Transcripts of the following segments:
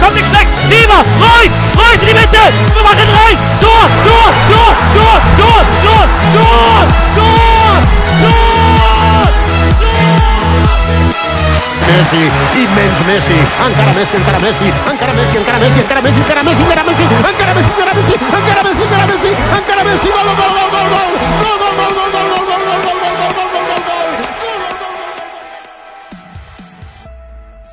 kommt nichts weg. Sieber, Reus, Reus in die Mitte. Wir machen rein. Tor, Tor, Tor, Tor, Tor, Tor, Tor, Tor, Tor, Messi, immens Messi, encara Messi, encara Messi, encara Messi, encara Messi, encara Messi, encara Messi, encara Messi, encara Messi, encara Messi, encara Messi, encara Messi, encara Messi, gol, gol, gol, gol, gol, gol, gol, gol, gol, gol,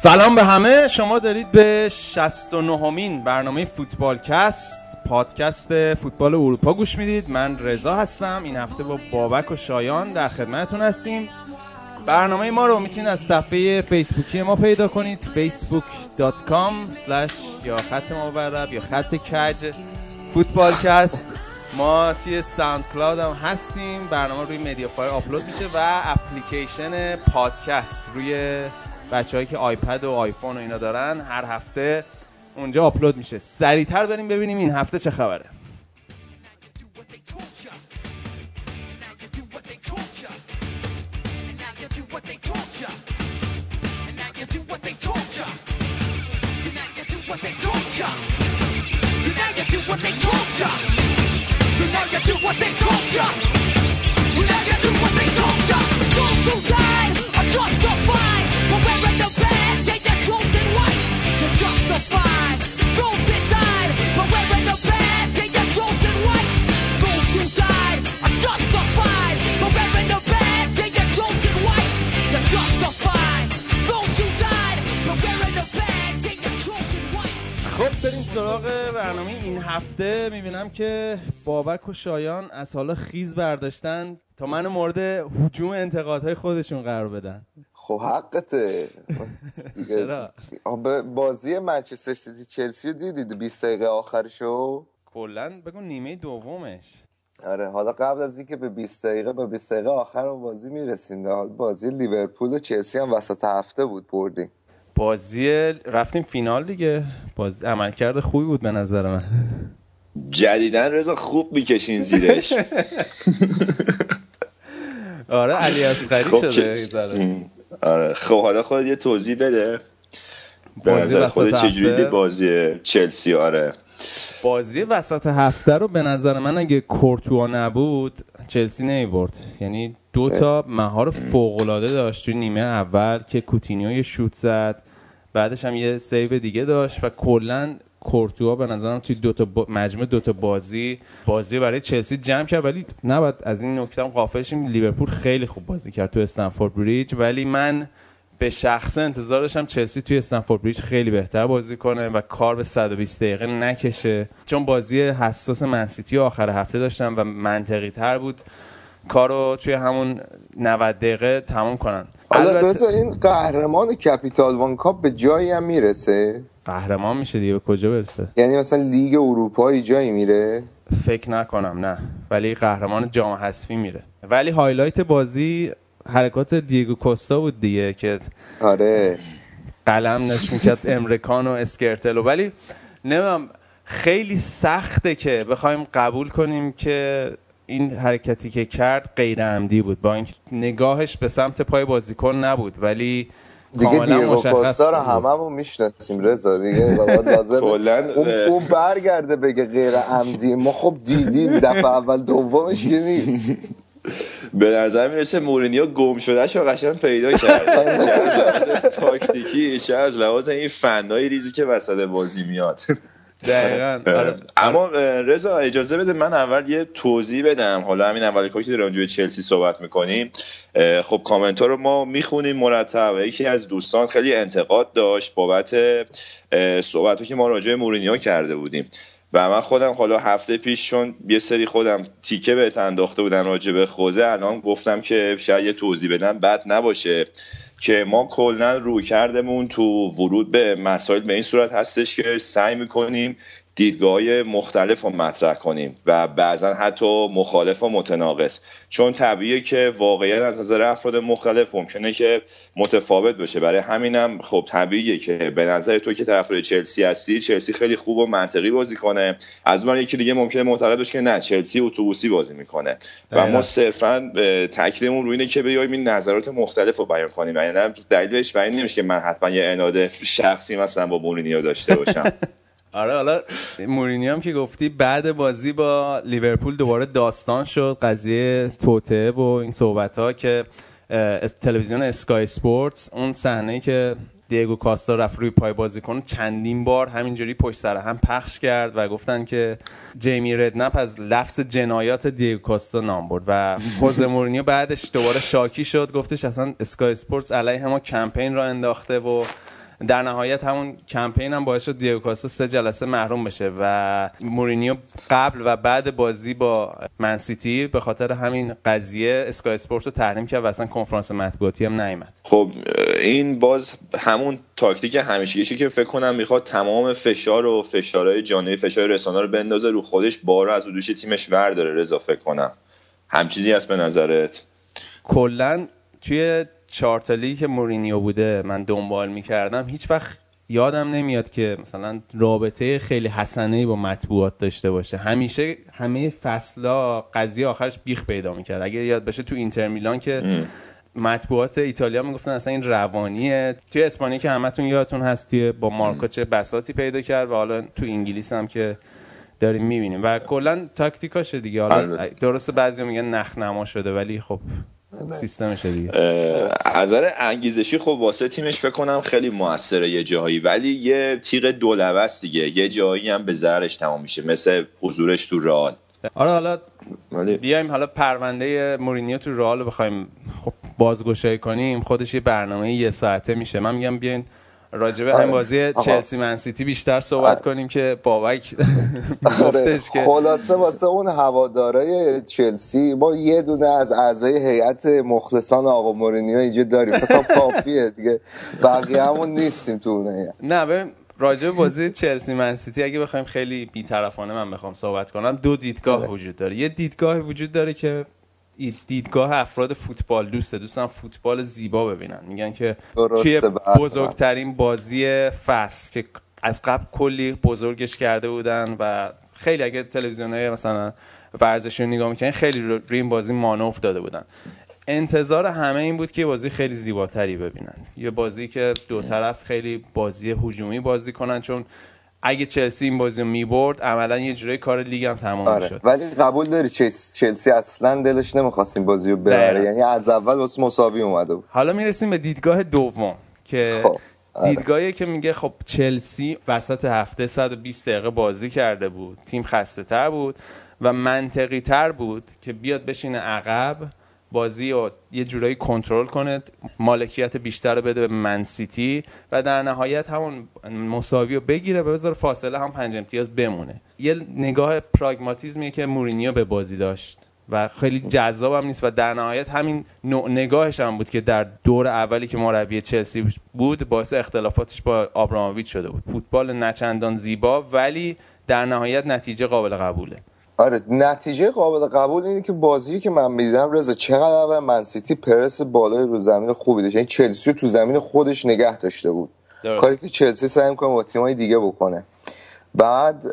سلام به همه. شما دارید به 69 امین برنامه فوتبالکست پادکست فوتبال اروپا گوش می‌دید. من رضا هستم. این هفته با بابک و شایان در خدمتتون هستیم. برنامه ما رو می‌تونید از صفحه فیسبوکی ما پیدا کنید. facebook.com یا خط مورب یا خط کج فوتبالکست. ما توی SoundCloud هم هستیم. برنامه روی MediaFire آپلود میشه و اپلیکیشن پادکست روی بچههایی که آیپد و آیفون و اینا دارن هر هفته اونجا آپلود میشه. سریعتر بریم ببینیم این هفته چه خبره. Justified, سراغ برنامه این هفته می‌بینم که بابک و شایان از حالا خیز برداشتن تا من مورد حجوم انتقادهای خودشون قرار بدن. خب حقته. چرا؟ بازی منچستر سیتی چلسی رو دیدید 20 دقیقه آخرشو؟ کلا بگو نیمه دومش. آره حالا قبل از اینکه به 20 دقیقه به 20 دقیقه آخر بازی می‌رسیم. بازی لیورپول و چلسی هم وسط هفته بود بردیم. بازی رفتیم فینال دیگه. باز عملکرد خوبی بود به نظر من. جدیدن رضا خوب می‌کشین زیرش. آره علی اصغری خب شده. آره. خب حالا خودت یه توضیح بده. به بازی نظر خودت چجوری بازی چلسی؟ آره. بازی وسط هفته رو به نظر من اگه کورتوا نبود چلسی نمی‌برد. یعنی دو تا مهار فوق‌العاده داشت. توی نیمه اول که کوتینیو یه شوت زد. بعدش هم یه save دیگه داشت و کلا کورتوا به نظرم توی دو تا با... مجموع دو تا بازی بازی برای چلسی جمع کرد. ولی نباید از این نکته هم غافل شیم. لیورپول خیلی خوب بازی کرد تو استمفورد بریج. ولی من به شخصه انتظار داشتم چلسی توی استمفورد بریج خیلی بهتر بازی کنه و کار به 120 دقیقه نکشه. چون بازی حساس منسیتی آخر هفته داشتن و منطقی تر بود. کارو توی همون 90 دقیقه تمام کنن. حالا البته رضا این قهرمان Capital One Cup به جایی هم می‌رسه؟ قهرمان میشه دیگه به کجا برسه؟ یعنی مثلا لیگ اروپایی جایی میره؟ فکر نکنم نه. ولی قهرمان جام حذفی میره. ولی highlight بازی حرکات دیگو کوستا بود دیگه که آره. قلم نشون می‌کرد امره جان و اسکرتلو. ولی نمی‌دونم خیلی سخته که بخوایم قبول کنیم که این حرکتی که کرد غیر عمدی بود. با اینکه نگاهش به سمت پای بازیکن نبود ولی دیگه کاملا دیگو کوستا رو. هممون می‌شناسیم رضا دیگه. بابا لازم اون. اون برگرده بگه غیر عمدی. ما خب دیدیم دفعه اول دومش که نیست. به نظر می‌رسه مورینیو گم شده شو قشنگ پیدا کرده چه از لحاظ تاکتیکی چه از لحاظ این فنای ریزی که وسط بازی میاد. دقیقاً. آره. اما اه، رضا اجازه بده من اول یه توضیح بدم. حالا همین اول کاری که داریم راجع به چلسی صحبت می‌کنیم. خب کامنت ها رو ما می‌خونیم مرتب. و یکی از دوستان خیلی انتقاد داشت بابت صحبت که ما راجع به مورینیو کرده بودیم. و من خودم حالا هفته پیش چون یه سری خودم تیکه بهت انداخته بودن راجع به خوزه الان گفتم که شاید یه توضیح بدم بد نباشه. که ما کلا روی کردمون تو ورود به مسائل به این صورت هستش که سعی می‌کنیم دیدگاه مختلف رو مطرح کنیم و بعضا حتی مخالف و متناقض. چون طبیعیه که واقعیت از نظر افراد مختلف ممکنه که متفاوت باشه. برای همینم خب طبیعیه که به نظر تو که طرفدار چلسی هستی چلسی خیلی خوب و منطقی بازی کنه. از اون یکی دیگه ممکنه معتقد باشه که نه چلسی اتوبوسی بازی می‌کنه. و. ما صرفا اه، تاکیدمون روی اینه که بیایم این نظرات مختلف رو بیان کنیم. یعنی دلیلش برای نمیشه که من حتما یه اناده شخصی مثلا با مورینیو داشته باشم. آره حالا مورینیو هم که گفتی بعد بازی با لیورپول دوباره داستان شد قضیه توطئه و این صحبت ها که تلویزیون Sky Sports اون صحنه که دیگو کوستا رفت روی پای بازیکن چندین بار همینجوری پشت سر هم پخش کرد و گفتن که جیمی ردنپ از لفظ جنایات دیگو کوستا نام برد و خوزه مورینیو بعدش دوباره شاکی شد گفتش اصلا Sky Sports علیه ما کمپین راه انداخته و در نهایت همون کمپین هم باعث شد دیگو کوستا سه جلسه محروم بشه و مورینیو قبل و بعد بازی با منسیتی به خاطر همین قضیه Sky Sport رو تحریم کرد و اصلا کنفرانس مطبوعاتی هم نیامد خب این باز همون تاکتیک همیشگیشه که فکر کنم می‌خواد تمام فشار و فشارهای جانبی فشار رسانه رو بندازه رو خودش بارو از دوش تیمش ورداره رضا فکر کنم. همچین چیزی هست به نظرت؟ کلا توی چارتالی که مورینیو بوده من دنبال می‌کردم هیچ وقت یادم نمیاد که مثلا رابطه خیلی حسنه با مطبوعات داشته باشه. همیشه همه فصلا قضیه آخرش بیخ پیدا می‌کرد. اگه یاد باشه تو اینتر میلان که مطبوعات ایتالیا می‌گفتن اصلا این روانیه. توی اسپانیا که همتون یادتون هست توی با مارکو چه بساتی پیدا کرد و حالا تو انگلیس هم که داریم می‌بینیم. و کلا تاکتیکاشه دیگه. حالا. درسته بعضی میگن نخنما شده ولی خب سیستمشه دیگه. اه، از نظر انگیزشی خب واسه تیمش فکر کنم خیلی موثره یه جاهایی ولی یه تیغ دولبه است دیگه. یه جایی هم به ضررش تمام میشه مثل حضورش تو رئال. آره حالا بیایم حالا پرونده مورینیو تو رئال رو بخوایم خب بازگشایی کنیم. خودش یه برنامه یه ساعته میشه. من میگم بیاین راجع به همین بازی آقا. چلسی منسیتی بیشتر صحبت آره. کنیم که بابک آره، گفتش که خلاصه واسه اون هوادارای چلسی ما یه دونه از اعضای هیئت مخلصان آقا مورینیو اینجا داریم کنم کافیه دیگه بقیه همون نیستیم تو اون هیئت نه ببین راجع به بازی چلسی منسیتی اگه بخوایم خیلی بیطرفانه من بخوام صحبت کنم دو دیدگاه آره. وجود داره یه دیدگاه وجود داره که دیدگاه افراد فوتبال دوسته دوستان فوتبال زیبا ببینن. میگن که توی بله. بزرگترین بازی فصل که از قبل کلی بزرگش کرده بودن و خیلی اگه تلویزیون مثلا ورزشی رو نگاه می‌کنین خیلی رو روی این بازی مانوف داده بودن. انتظار همه این بود که یه بازی خیلی زیباتری ببینن. یه بازی که دو طرف خیلی بازی هجومی بازی کنن چون اگه چلسی این بازی رو می‌برد عملا یه جوری کار لیگ هم تمام آره. می‌شد. ولی قبول داری چلس- چلسی اصلا دلش نمی‌خواست این بازی رو ببره. یعنی از اول واسه مساوی اومده بود. حالا می‌رسیم به دیدگاه دوم که خب، آره. دیدگاهی که میگه خب چلسی وسط هفته 120 دقیقه بازی کرده بود. تیم خسته تر بود و منطقی تر بود که بیاد بشینه عقب. بازی رو یه جورایی کنترل کنه مالکیت بیشتر رو بده به منسیتی و در نهایت همون مساوی رو بگیره و بذاره فاصله هم پنج امتیاز بمونه. یه نگاه پراگماتیزمیه که مورینیو به بازی داشت و خیلی جذاب هم نیست و در نهایت همین نوع نگاهش هم بود که در دور اولی که مربی چلسی بود باعث اختلافاتش با آبراموویچ شده بود. فوتبال نچندان زیبا ولی در نهایت نتیجه قابل قبوله. آره نتیجه قابل قبول اینه که بازی که من می‌دیدم رضا چقدر اول منسیتی پرس بالای رو زمین خوبی داشت. یعنی چلسی رو تو زمین خودش نگه داشته بود. درست. کاری که چلسی سعی می‌کنه با تیمای دیگه بکنه. بعد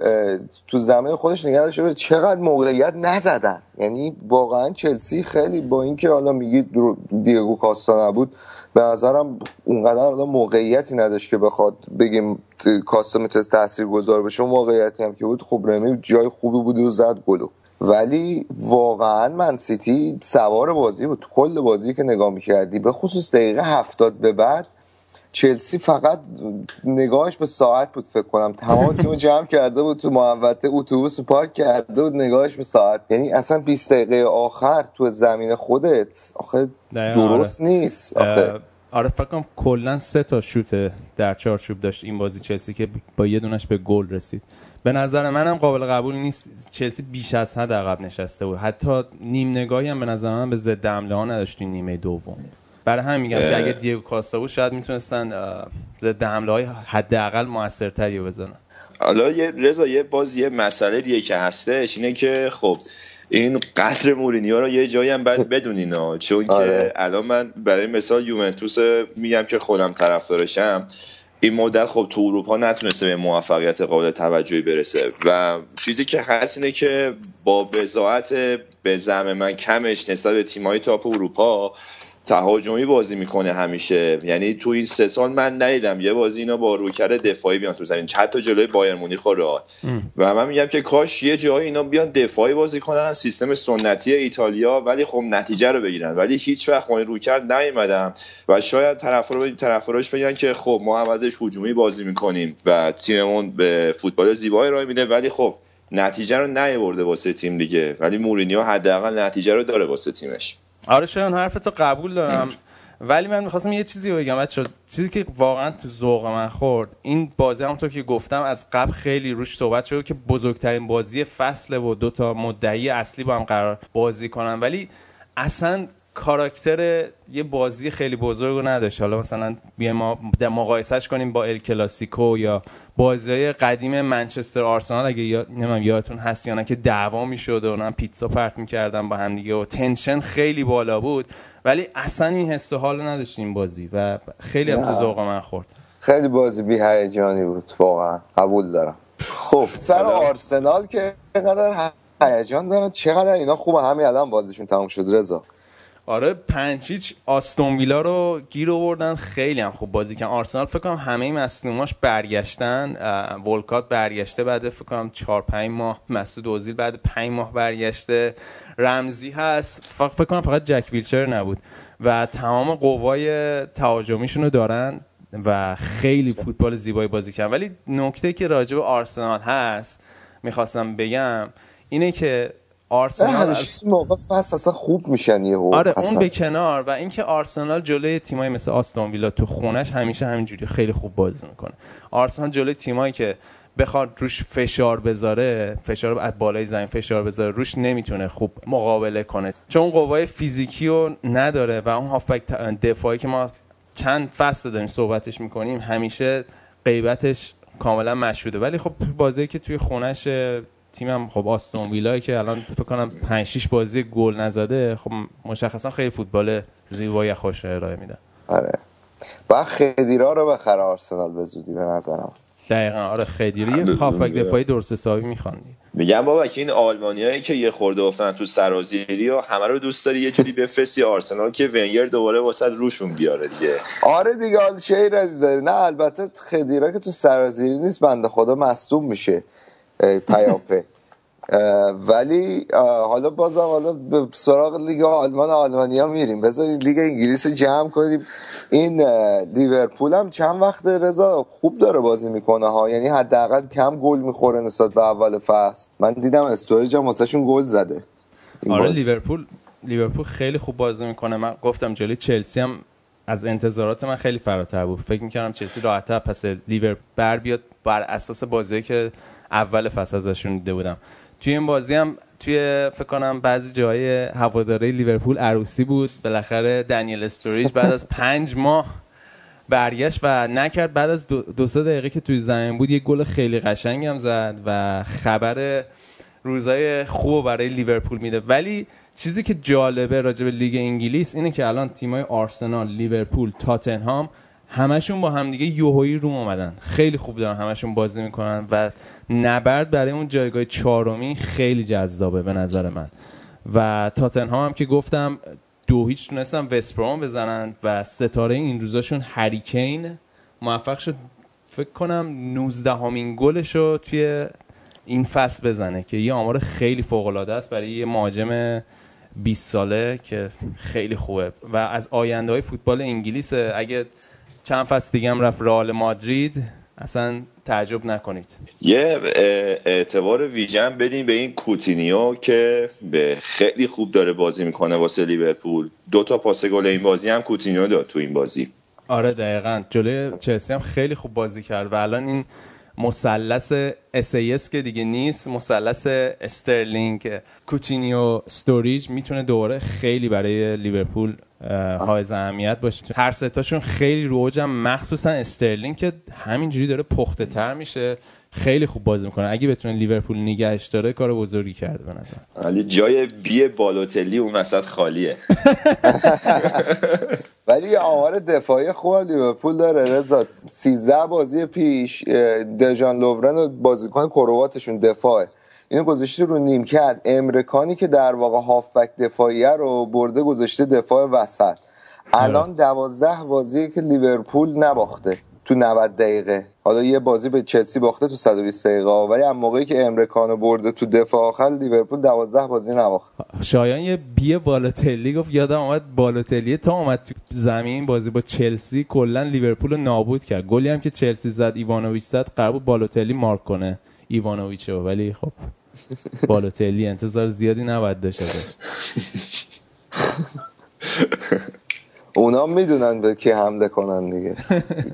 تو زمین خودش نگه بود چقدر موقعیت نزدن. یعنی واقعا چلسی خیلی با اینکه حالا میگید درو- دیگو کاستا نبود به نظرم اونقدر حالا موقعیتی نداشت که بخواد بگیم کاستا می‌تونست تاثیر گذار بشه اون موقعیتی هم که بود خب رمی جای خوبی بود و زد گلو. ولی واقعا من سیتی سوار بازی بود. تو کل بازی که نگاه می‌کردی به خصوص دقیقه هفتاد به بعد چلسی فقط نگاهش به ساعت بود فکر کنم. تمام تیم جمع کرده بود تو محوطه اتوبوس پارک کرده بود نگاهش به ساعت. یعنی اصلا 20 دقیقه آخر تو زمین خودت آخه درست نیست آخه. آره فکر کنم کلا سه تا شوت در چارچوب داشت این بازی چلسی که با یه دونش به گل رسید. به نظر منم قابل قبول نیست. چلسی بیش از حد عقب نشسته بود. حتی نیم نگاهی هم به نظر من به ضد حمله ها نداشت نیمه دوم. برای همین میگم که اگه دیگو کاستا بود شاید می‌تونستن ضد حمله های حداقل موثرتری بزنن حالا یه رضا یه باز یه مسئله دیگه که هستش اینه که خب این قدر مورینیو رو یه جایی هم باید بدونین. چون آره. که الان من برای مثال یوونتوس میگم که خودم طرفدارشم این مدت خب تو اروپا نتونسته به موفقیت قابل توجهی برسه و چیزی که هست اینه که با بزاعت به زعم من کمش نسبت به تیم‌های تاپ اروپا تهاجمی بازی می‌کنه همیشه. یعنی تو این سه سال من ندیدم یه بازی اینا با رویکرد دفاعی بیان تو زمین. حتی جلوی بایر مونیخ و و من میگم که کاش یه جایی اینا بیان دفاعی بازی کنن سیستم سنتی ایتالیا ولی خب نتیجه رو بگیرن. ولی هیچ وقت با این رویکرد نیومدن. و شاید طرفدار طرفداراش بگن که خب ما هم ازش هجومی بازی می‌کنیم و تیممون به فوتبال زیبایی ارائه میده. ولی خب نتیجه رو نیورده واسه تیم دیگه. ولی مورینیو حداقل نتیجه رو داره واسه تیمش. آره شایان حرفتو قبول دارم. ولی من می‌خواستم یه چیزی بگم بچه چیزی که واقعا تو ذوق من خورد این بازی همونطور که گفتم از قبل خیلی روش صحبت شد که بزرگترین بازی فصل و دو تا مدعی اصلی با هم قرار بازی کنن. ولی اصلا کاراکتر یه بازی خیلی بزرگ رو نداشت. حالا مثلا بیایم ما در مقایسهش کنیم با ال کلاسیکو یا بازی های قدیم منچستر آرسنال اگه یا... نمی‌دونم یادتون هست یا نه که دعوا می‌شد و اونم پیتزا پرت می‌کردن با هم دیگه و تنشن خیلی بالا بود. ولی اصلا این حس و حال نداشت این بازی و خیلی هم تو. ذوق من خورد. خیلی بازی بی هیجانی بود واقعا. قبول دارم. خب سر آرسنال که اینقدر هیجان دارن چقدر اینا خوبه همین الان بازیشون تموم شد رضا. آره پنج هیچ آستون ویلا رو گیر آوردن. خیلی هم خوب بازی کردن آرسنال فکر کنم همه مصدوماش برگشتن. ولکات برگشته بعد فکر کنم 4 5 ماه. مسعود اوزیل بعد 5 ماه برگشته. رمزی هست. فکر کنم فقط جک ویلچر نبود. و تمام قوای تهاجمیشون رو دارن و خیلی فوتبال زیبایی بازی کردن. ولی نکته که راجع به آرسنال هست می‌خواستم بگم اینه که آرسنال از- موقع فصل اصلا خوب میشن یه آره اصلا. اون به کنار و اینکه آرسنال جلوی تیمایی مثل آستون ویلا تو خونش همیشه همینجوری خیلی خوب بازی می‌کنه. آرسنال جلوی تیمایی که بخواد روش فشار بذاره فشار از بالای زمین فشار بذاره روش نمی‌تونه خوب مقابله کنه. چون قوای فیزیکی رو نداره و اون هافبک دفاعی که ما چند فصل داریم صحبتش می‌کنیم همیشه غیبتش کاملا مشهوده. ولی خب بازی که توی خونش تیمم خب آستون ویلایی که الان فکر کنم 5 6 بازی گل نزده خب مشخصا خیلی فوتبال زیبایی خوش ارائه میدن. آره. بعد خدیرا رو بخره آرسنال به زودی به نظرم دقیقا آره خیلی یه هافبک دفاعی درست حسابی می‌خوان میگم بابا که این آلمانیایی که یه خورده افتادن تو سرازیری و همه رو دوست داری یه جوری بفرستی آرسنال که ونگر دوباره واسه روشون بیاره دیگه. آره دیگه حال شیر داره نه البته خدیرا که تو سرازیری نیست بنده خدا مصدوم میشه. اه، ولی حالا بازم حالا به سراغ لیگ آلمان آلمانیا میریم. بذارید لیگ انگلیس جمع کنیم. این لیورپول هم چند وقت رضا خوب داره بازی می‌کنه ها. یعنی حداقل کم گل می‌خوره نسبت به اول فصل. من دیدم استوریج هم واسهشون گل زده. آره. لیورپول لیورپول خیلی خوب بازی می‌کنه. من گفتم جلوی چلسی هم از انتظارات من خیلی فراتر بود. فکر می‌کردم چلسی راحت‌تر پس لیور بر بیاد بر اساس بازی که اول فصل ازشون دیده بودم. توی این بازی هم توی فکر کنم بعضی جای هواداره لیورپول عروسی بود. بالاخره دنیل استوریج بعد از پنج ماه برگشت و نکرد. بعد از دو, دو سه دقیقه که توی زمین بود یه گل خیلی قشنگ هم زد و خبر روزای خوب برای لیورپول میده. ولی چیزی که جالبه راجع به لیگ انگلیس اینه که الان تیمای آرسنال، لیورپول، تاتنهام همشون با همدیگه یوهویی روم اومدن. خیلی خوب دارن همشون بازی می‌کنن و نبرد برای اون جایگاه چهارمی خیلی جذابه به نظر من. و تاتنهام هم که گفتم دو هیچ تونستن وستبروم بزنن و ستاره این روزاشون هریکین موفق شد. فکر کنم 19 امین گلش رو توی این فصل بزنه که یه آمار خیلی فوق العاده است برای یه مهاجم 20 ساله که خیلی خوبه. و از آینده های فوتبال انگلیس اگه چند فصل دیگه هم رفت رئال مادرید. اصلا تعجب نکنید. یه اعتبار ویژه بدیم به این کوتینیو که به خیلی خوب داره بازی می‌کنه واسه لیورپول. دو تا پاس گل این بازی هم کوتینیو داد تو این بازی. آره دقیقا. جلوی چلسی هم خیلی خوب بازی کرد و الان این مثلث اس که دیگه نیست مثلث استرلینگ کوتینیو استوریج می‌تونه دوباره خیلی برای لیورپول حائز اهمیت باشه. هر ستاشون خیلی رو اوجن مخصوصا استرلینگ که همینجوری داره پخته تر میشه. خیلی خوب بازی می‌کنه. اگه بتونه لیورپول نگهش داره کار بزرگی کرده به نظر ولی جای بی بالوتلی اون وسط خالیه. ولی یه آمار دفاعی خوب لیورپول داره. رضا 13 بازی پیش دژان لوورن و بازیکن کرواتشون دفاعه. اینو گذاشته رو نیمکت. امرکانی که در واقع هافبک دفاعیه رو برده گذاشته دفاع وسط. الان دوازده بازی که لیورپول نباخته تو 90 دقیقه. حالا یه بازی به چلسی باخته تو 120 دقیقه. ولی هم موقعی که امرکانو برده تو دفاع آخر لیورپول 12 بازی نباخت. شایان یه بی بالوتلی گفت یادم اومد بالوتلی تا اومد تو زمین بازی با چلسی کلا لیورپول رو نابود کرد. گلی هم که چلسی زد ایوانوویچ زد قرار بود بالوتلی مارک کنه. ایوانوویچ رو ولی خب بالوتلی انتظار زیادی نباید داشته باشه اونا می‌دونن به کی حمله کنن دیگه.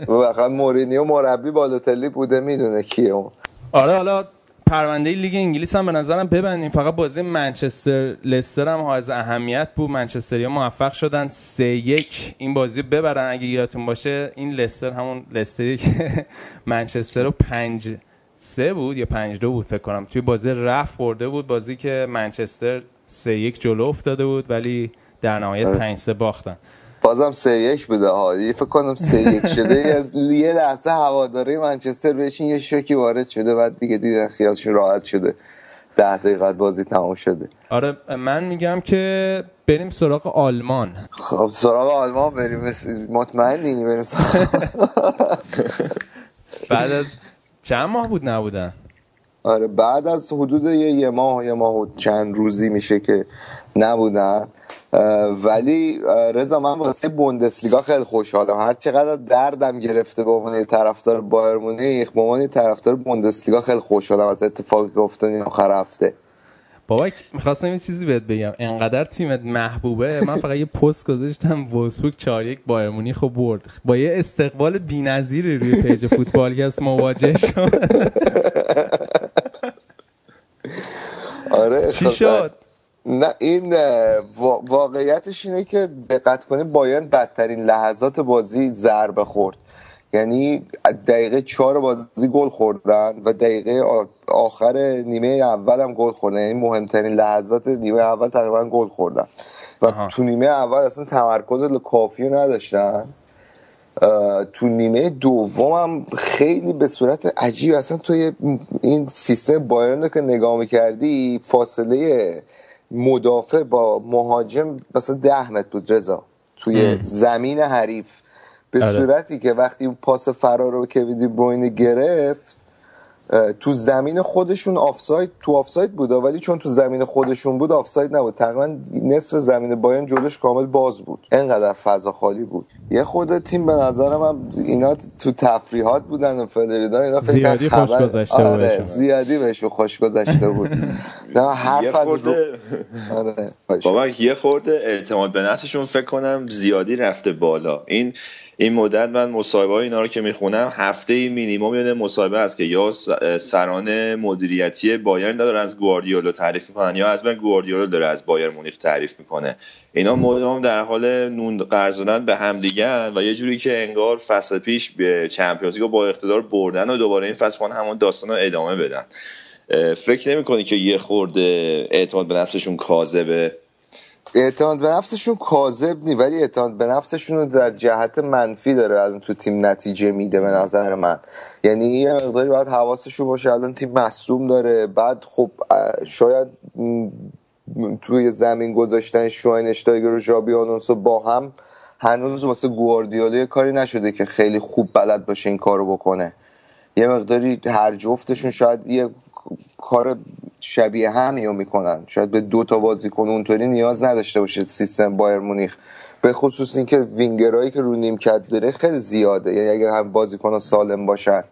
فقط مورینیو مربی بالوتلی بوده می‌دونه کیه اون. آره حالا پرونده لیگ انگلیس هم به نظرم ببندیم. فقط بازی منچستر لستر هم حائز اهمیت بود. منچستریا موفق شدن. سه یک این بازی ببرن اگه یادتون باشه. این لستر همون لستری که منچستر رو پنج سه بود یا پنج دو بود فکر کنم. توی بازی رفت برده بود بازی که منچستر سه یک جلو افتاده بود ولی در نهایت پنج سه باختن. بازم سه یک بوده ها. یه فکر کنم سه یک شده. از یه لحظه هواداری منچستر بهشین یه شوکی وارد شده بعد دیگه دیدن خیالشون راحت شده. ده دقیقه بازی تمام شده. آره من میگم که بریم سراغ آلمان. خب سراغ آلمان بریم. مطمئنی بریم سراغ بعد از چند ماه بود نبودن؟ آره بعد از حدود یه, یه ماه یه ماه و چند روزی میشه که نبودن. ولی رضا من واسه بوندسلیگا خیلی خوشحالم. هر چقدر دردم گرفته به عنوان طرفدار بایر مونیخ به عنوان طرفدار بوندسلیگا خیلی خوشحالم از اتفاقی که افتاد این آخر هفته. بابا می‌خواستم یه چیزی بهت بگم. انقدر تیمت محبوبه. من فقط یه پست گذاشتم وولسبورگ 4 1 بایر مونیخ برد. با یه استقبال بی‌نظیری روی پیج فوتبالکست مواجه شد. آره چی شد؟ نه این واقعیتش اینه که دقت کنی بایرن بدترین لحظات بازی ضربه خورد. یعنی دقیقه چهار بازی گل خوردن و دقیقه آخر نیمه اول هم گل خوردن. یعنی مهمترین لحظات نیمه اول تقریبا گل خوردن. و آها. تو نیمه اول اصلا تمرکز کافی نداشتن. تو نیمه دوم هم خیلی به صورت عجیب اصلا توی این سیستم بایرن رو که نگاه می‌کردی فاصله مدافع با مهاجم مثلا ده متر بود رضا. توی زمین حریف. به آره. صورتی که وقتی اون پاس فرار رو کوین دی بروینه گرفت تو زمین خودشون آفساید تو آفساید بود ولی چون تو زمین خودشون بود آفساید نبود تقریبا نصف زمین بایرن جلوش کامل باز بود انقدر فضا خالی بود یه خود تیم به نظر من اینا تو تفریحات بودن و فلریدا اینا فکر زیادی خوش گذشته آره بهشون. زیادی بهشون خوش گذشته بود نه حرف از رو... خورده. آره. بابا یه خورده اعتماد به نفسشون فکر کنم زیادی رفته بالا. این این مدت من مصاحبه های اینا رو که می‌خونم هفته ای مینیمم یه مصاحبه هست که یا سران مدیریتی بایرن داره از گواردیولا تعریف می‌کنن یا از گواردیولا داره از بایر مونیخ تعریف می‌کنه. اینا مدام در حال نون قرض دادن به همدیگه و یه جوری که انگار فصل پیش به چمپیونز با اقتدار بردن و دوباره این فصل همون داستان رو ادامه بدن. فکر نمی که یه خورده اعتماد به نفسشون کاذبه؟ اعتماد به نفسشون کاذب نی ولی اعتماد به نفسشون رو در جهت منفی داره الان تو تیم نتیجه میده به نظر من. یعنی یه مقداری باید حواسشون باشه الان تیم مصوم داره بعد خب شاید توی زمین گذاشتن شواینشتایگر و ژابی آلونسو با هم هنوز واسه گواردیولا کاری نشده که خیلی خوب بلد باشه این کارو بکنه. یه مقداری هر جفتشون شاید یه کار شبیه همی رو می‌کنن. شاید به دو تا بازیکن اونطوری نیاز نداشته باشه سیستم بایر مونیخ. به خصوص اینکه وینگرایی که رو نیمکت داره خیلی زیاده. یعنی اگر هم بازیکن سالم باشن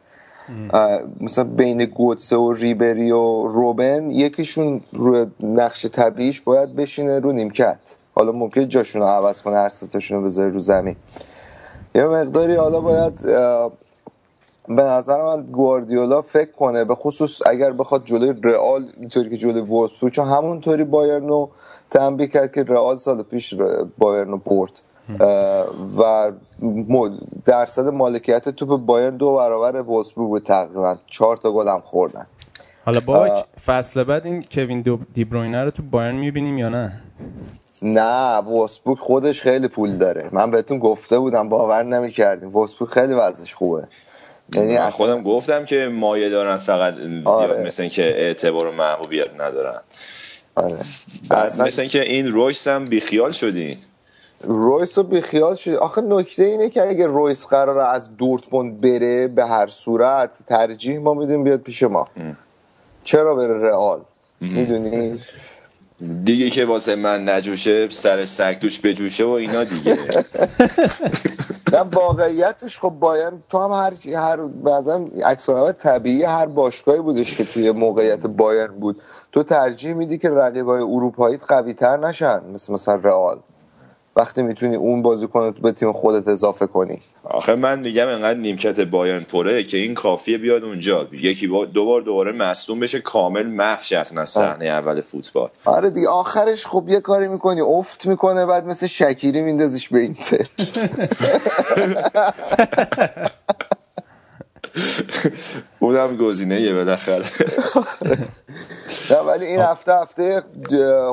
مثلا بین گوتسه و ریبری و روبن یکیشون رو نقش طبیعیش باید بشینه رو نیمکت. حالا ممکن جاشون رو عوض کنه هر رو بذاره رو زمین. یه مقداری حالا باید به نظر من گواردیولا فکر کنه به خصوص اگر بخواد جلوی رئال اینطوری که جلوی وولفسبورگ چون همونطوری بایرن رو تنبیه کرد که رئال سال پیش ر- بایرن رو برد. و درصد مالکیت توپ بایرن دو برابر وولسبورگ بود تقریبا. چهار تا گل هم خوردن. حالا بابک فصل بعد این کوین دو دیبروینه رو تو بایرن می‌بینیم یا نه؟ نه وولسبورگ خودش خیلی پول داره. من بهتون گفته بودم باور نمی‌کردیم. وولسبورگ خیلی وضعش خوبه. یعنی خودم گفتم که مایه دارن فقط زیاد آره. مثل اینکه اعتبار و محبوبیت ندارن. آره. بعد اصلا مثل اینکه این رویس هم بیخیال شدی؟ رویس رو بیخیال شد آخه نکته اینه که اگه رویس قراره از دورتموند بره به هر صورت ترجیح ما میدیم بیاد پیش ما. چرا بره رئال؟ می‌دونی؟ دیگه که واسه من نجوشه سر سگ توش بجوشه و اینا دیگه. نه واقعیتش خب باید تو هم هر چی- هر بعضا عکس طبیعی هر باشگاهی بودش که توی موقعیت بایرن بود. تو ترجیح میدی که رقیبای اروپایی قوی تر نشن مثل مثلا رئال. وقتی می‌تونی اون بازیکن رو به تیم خودت اضافه کنی. آخه من میگم انقدر نیمکت بایرن پره که این کافیه بیاد اونجا. یکی با دو بار دوباره مصدوم بشه کامل اصلا از صحنه اول فوتبال. آره دیگه آخرش خب یه کاری می‌کنی افت می‌کنه بعد مثل شکیری میندازیش به اینتر. اونم گزینه یه بالاخره. نه ولی این هفته هفته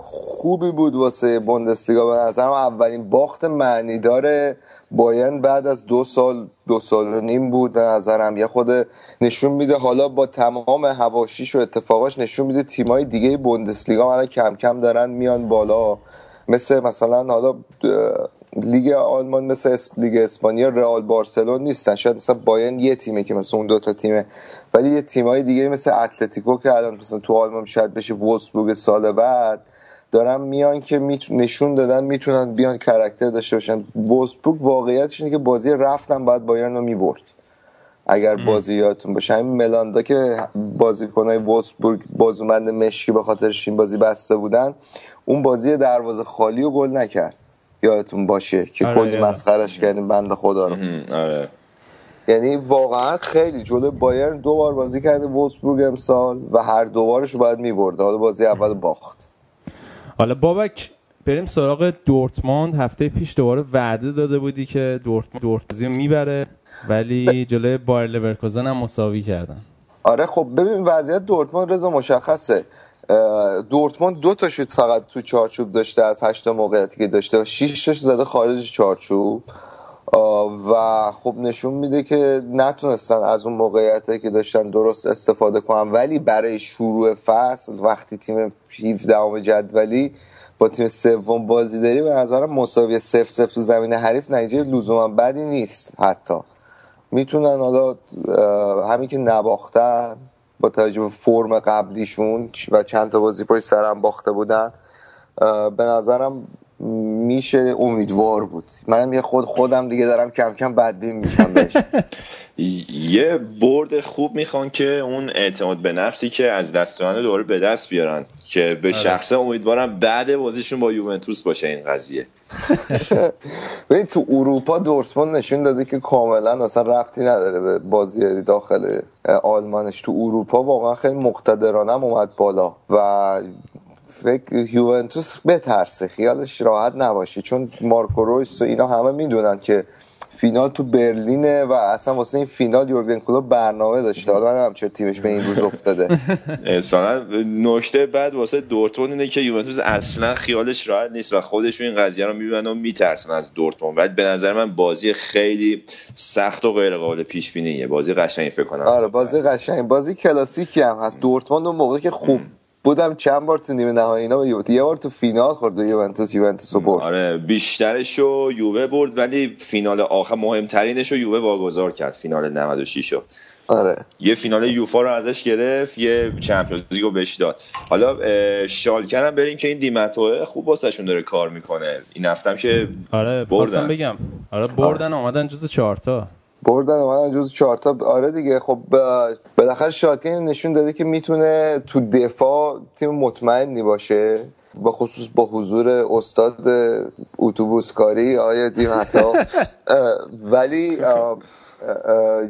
خوبی بود واسه بوندسلیگا. به نظرم اولین باخت معنیدار بایرن بعد از دو سال دو سال و نیم بود. به نظرم یه خورده نشون میده. حالا با تمام حواشیش و اتفاقاش نشون میده تیمای دیگه بوندسلیگا الان کم کم دارن میان بالا. مثل مثلا حالا لیگ آلمان مثل اس... لیگ اسپانیا رئال بارسلون نیستن. شاید مثلا بایرن یه تیمه که مثل اون دوتا تیمه. ولی یه تیمای دیگه مثل اتلتیکو که الان مثلا تو آلمان شاید بشه وولسبورگ سال بعد دارن میان که میتو... نشون دادن می‌تونن بیان کرکتر داشته باشن. وولسبورگ واقعیتش اینه که بازی رفتن باید بایرن رو می‌برد. اگر بازی یادتون باشه. همین ملاندا که بازیکنهای وولسبورگ بازومند مشکی به خاطر این بازی بسته بودن اون بازی دروازه خالی و گل نکرد. یادتون باشه که آره، کلی یادم. مسخرش کردیم بند خدا رو. آره. یعنی واقعا خیلی جلو بایرن دو بار بازی کرده وولسبورگ امسال و هر دو بارش رو باید می‌برد حالا بازی اول باخت. حالا بابک بریم سراغ دورتموند. هفته پیش دوباره وعده داده بودی که دورتموند دورتزی رو می‌بره ولی جلوی بایر لورکوزن هم مساوی کردن. آره خب ببین وضعیت دورتموند رضا مشخصه. دورتموند دو تا شوت فقط تو چارچوب داشته از هشت موقعیتی که داشته و شیش تاش زده خارج چارچوب. و خب نشون میده که نتونستن از اون موقعیتی که داشتن درست استفاده کنن. ولی برای شروع فصل وقتی تیم 17 جدولی با تیم سوم بازی داری به نظرم مساوی سف سف تو زمین حریف نتیجه لزوما بدی نیست حتی. می‌تونن حالا همین که نباختن با توجه به فرم قبلیشون و چند تا بازی پای سرم باخته بودن به نظرم میشه امیدوار بود. منم یه خود خودم دیگه دارم کم کم بدبین میشم بهش. یه برد خوب می‌خوان که اون اعتماد به نفسی که از دست دادن دوباره به دست بیارن که به شخصه امیدوارم بعد بازیشون با یوونتوس باشه این قضیه. ببین تو اروپا دورتموند نشون داده که کاملا اصلا ربطی نداره به بازی داخل آلمانش. تو اروپا واقعا خیلی مقتدرانه اومد بالا و فکر یوونتوس بترسه خیالش راحت نباشه. چون مارکو رویس و اینا همه می‌دونن که فینال تو برلینه و اصلا واسه این فینال یورگن کلوپ برنامه داشته. حالا من هم چه تیمش به این روز افتاده. اتفاقا نکته بعد واسه دورتموند اینه که یوونتوس اصلا خیالش راحت نیست و خودشون این قضیه رو می‌بینن و میترسن از دورتموند. ولی به نظر من بازی خیلی سخت و غیر قابل پیش بینیه بازی قشنگی فکر کنم. آره بازی قشنگ. بازی کلاسیکی هم هست. دورتموند اون موقع که خوب بودم چند بار تو نیمه نهایی اینا به یوونتوس یه بار تو فینال خورد و یوونتوس یوونتوس رو برد. آره بیشترش رو یووه برد ولی فینال آخر مهمترینش رو یووه واگذار کرد فینال 96 رو. آره. یه فینال یوفا رو ازش گرفت یه چمپیونز لیگ رو بهش داد. حالا شالکر هم بریم که این دیمتوه خوب واسهشون داره کار می‌کنه. این هفتم که آره بردن. بگم. آره بردن آمدن جز چهارتا بردن اومدن جز چهارتا آره دیگه خب بالاخره شاتکین نشون داده که می‌تونه تو دفاع تیم مطمئنی باشه. به خصوص با حضور استاد اتوبوسکاری آیا اه، ولی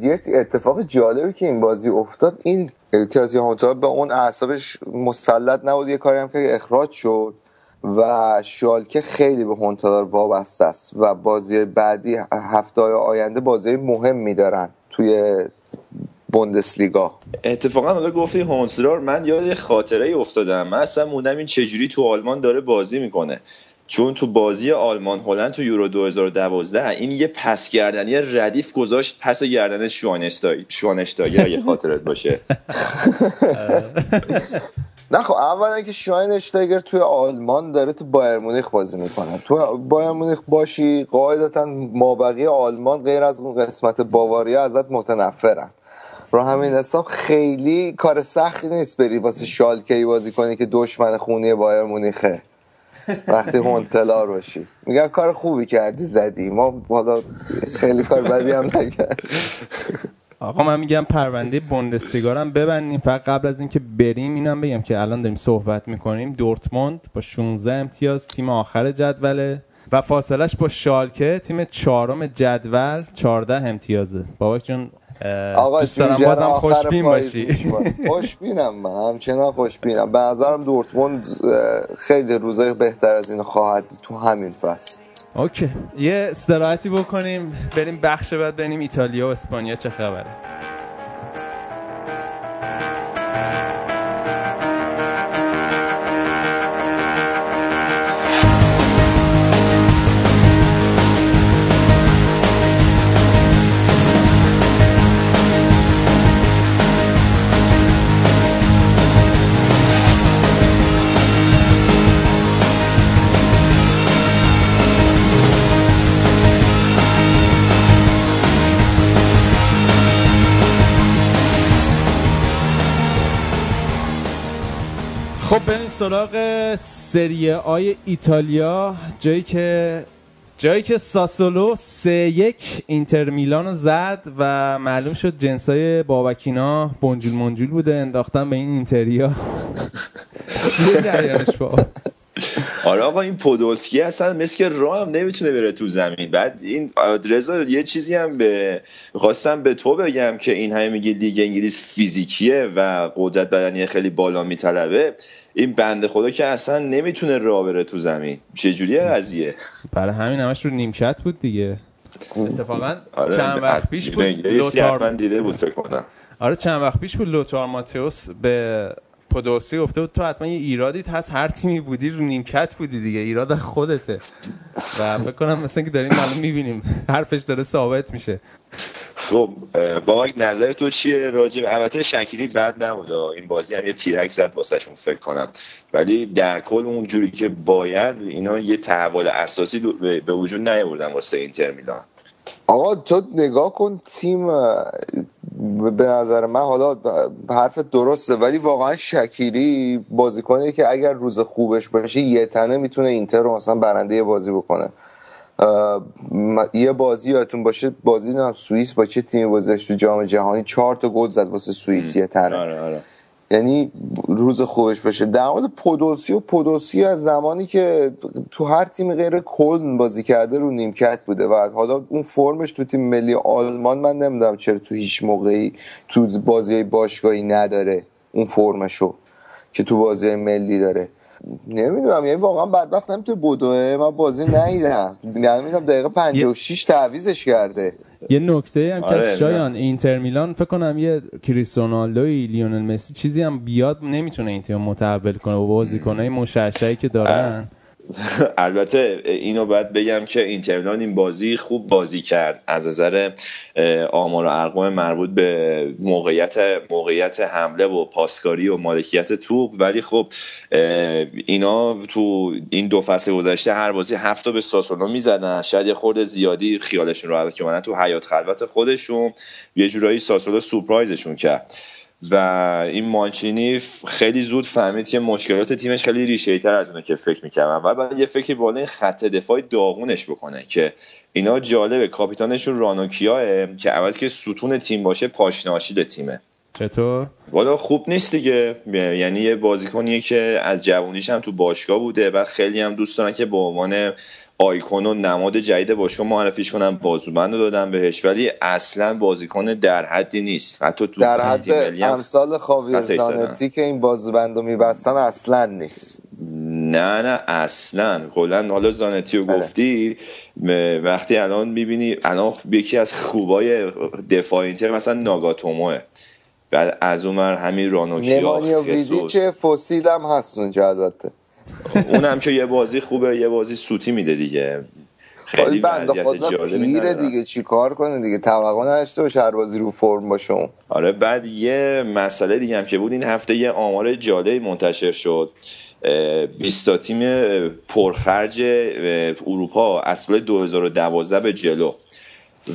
یه اتفاق جالبی که این بازی افتاد این کازی هانتار به اون اعصابش مسلط نبود یه کاری هم که اخراج شد. و شالکه خیلی به هونتلار وابسته است و بازی بعدی هفته های آینده بازی مهمی دارن توی بوندسلیگا. اتفاقا حالا گفتی هونسلار من یاد یه خاطره افتادم. من اصلا موندم این چجوری تو آلمان داره بازی می‌کنه. چون تو بازی آلمان هلند تو یورو 2012 این یه پس گردنی ردیف گذاشت پس گردن شوانشتای شوانشتاگر اگه خاطرت باشه. نه خب اولا که شاینشتاگر توی آلمان داره تو بایر مونیخ بازی می‌کنه. تو بایر مونیخ باشی قاعدتا مابقی آلمان غیر از اون قسمت باواریا ازت متنفرن. رو همین حساب خیلی کار سختی نیست بری واسه شالکی بازی کنی که دشمن خونی بایر مونیخه. وقتی هونتلار باشی. میگن کار خوبی کردی زدی. ما حالا خیلی کار بدی هم نکرد آقا من میگم پرونده بوندسلیگا رو هم ببندیم. فقط قبل از اینکه بریم اینم بگم که الان داریم صحبت می‌کنیم. دورتموند با 16 امتیاز تیم آخر جدوله و فاصلش با شالکه تیم چهارم جدول 14 امتیازه. بابک جون آقا دوست دارم بازم خوشبین باشی. خوشبینم من همچنان خوشبینم. به نظرم دورتموند خیلی روزای بهتر از این خواهد تو همین فصل. اوکی. یه استراحتی بکنیم بریم بخش بعد بریم ایتالیا و اسپانیا چه خبره. سراغ سری آی ایتالیا جایی که جایی که ساسولو سه یک اینتر میلانو زد و معلوم شد جنسای بابکینا بنجول منجول بوده انداختن به این اینتریا. چیه جریانش با آره آقا این پودولسکی اصلا مثل که راه هم نمی‌تونه بره تو زمین. بعد این رضا یه چیزی هم به خواستم به تو بگم که این همه میگه دیگه انگلیس فیزیکیه و قدرت بدنی خیلی بالا میطلبه. این بنده خدا که اصلا نمی‌تونه راه بره تو زمین. چجوریه قضیه؟ برای همین همش رو نیمکت بود دیگه. اتفاقا آره چند وقت پیش بود لوتار دیده بود فکر کنم. آره چند وقت پیش بود لوتار ماتئوس به پودولسکی گفته بود تو حتما یه ایرادیت هست هر تیمی بودی رو نیمکت بودی دیگه ایراد از خودته. و فکر کنم مثلا که داریم الان می‌بینیم حرفش داره ثابت میشه. خب اه، بابک نظر تو چیه؟ راجع به- البته شکیری بد نبود. این بازی هم یه تیرک زد واسهشون فکر کنم. ولی در کل اون جوری که باید اینا یه تحول اساسی دو- به وجود نیاوردن واسه اینتر میلان. آقا تو نگاه کن تیم به نظر من حالا حرف درسته ولی واقعا شکیری بازیکنی که اگر روز خوبش باشه یه تنه می‌تونه اینتر رو مثلا برنده یه بازی بکنه. یه بازی یادتون باشه بازی نم سوئیس با چه تیمی بازی داشت تو جام جهانی چهار تا گل زد واسه سوئیس یه تنه. آره آره. یعنی روز خوبش باشه در مورد پودولسی و پودولسی از زمانی که تو هر تیم غیر کلن بازی کرده رو نیمکت بوده و حالا اون فرمش تو تیم ملی آلمان من نمی‌دونم چرا تو هیچ موقعی تو بازی باشگاهی نداره اون فرمشو که تو بازی ملی داره. نمی‌دونم یعنی واقعا بدبخت نمی‌تونه بدوه من بازی ندیدم. نمی‌دونم دقیقه 56 تعویزش کرده. یه نکته هم که آره، از شایان اینتر میلان فکر کنم یه کریستیانو لیونل مسی چیزی هم بیاد نمی‌تونه این تیم متحول کنه با بازیکنای مشعشعی که دارن. البته اینو باید بگم که اینتر میلان این بازی خوب بازی کرد. از نظر آمار و ارقام مربوط به موقعیت موقعیت حمله و پاسکاری و مالکیت توپ. ولی خب اینا تو این دو فصل گذشته هر بازی هفت به ساسولو می‌زدن. شاید یه زیادی خیالشون راحت که اومدن تو حیات خلوت خودشون. یه جورایی ساسولو سورپرایزشون کرد. و این مانچینی خیلی زود فهمید که مشکلات تیمش خیلی ریشه تر از اونه که فکر می‌کردن و بعد یه فکری بالا این خط دفاعی داغونش بکنه که اینا جالبه. کاپیتانشون رانوکیاه که عوض که ستون تیم باشه پاشناشید تیمه. چطور؟ والا خوب نیست دیگه. یعنی یه بازیکنیه که از جوونیش هم تو باشگاه بوده و خیلی هم دوست دارن که به عنوان آیکون و نماد جدید باشگاه معرفیش کنن. بازوبند رو دادن بهش. ولی اصلا بازیکن در حدی نیست. حتی تو در حد امثال خاویر. زانتی که این بازوبند رو میبستن اصلا نیست. نه نه اصلا. کلا حالا زانتی رو بله. گفتی وقتی الان می‌بینی الان یکی از خوبای دفاع اینتر مثلا ناگاتوموه. بعد از اون ور همین رانوکیا که فسیل هم هست اونجا البته. اونم که یه بازی خوبه یه بازی سوتی میده دیگه. خیلی بنده خدا پیره. دیگه چی کار کنه دیگه؟ توقع نداشته باشه هر بازی رو فرم باشه. آره بعد یه مسئله دیگه هم که بود این هفته یه آمار جالبی منتشر شد. 20 تا تیم پرخرج اروپا سال 2012 به جلو.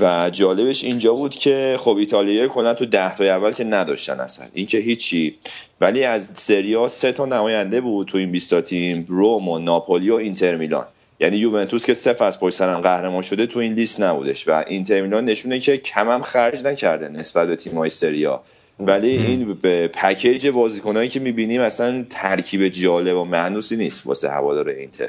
و جالبش اینجا بود که خب ایتالیایی کلا تو ده تا اول که نداشتن اصلا. این که هیچی. ولی از سریا سه تا نماینده بود تو این 20 تا تیم روم و ناپولی و اینتر میلان. یعنی یوونتوس که صفر از پشت سرم قهرمان شده تو این لیست نبودش و اینتر میلان نشونه که کمم خرج نکرده نسبت به تیم‌های سریا ولی این به پکیج بازیکنایی که می‌بینیم اصلا ترکیب جالب و معنوسی نیست واسه هوادار اینتر.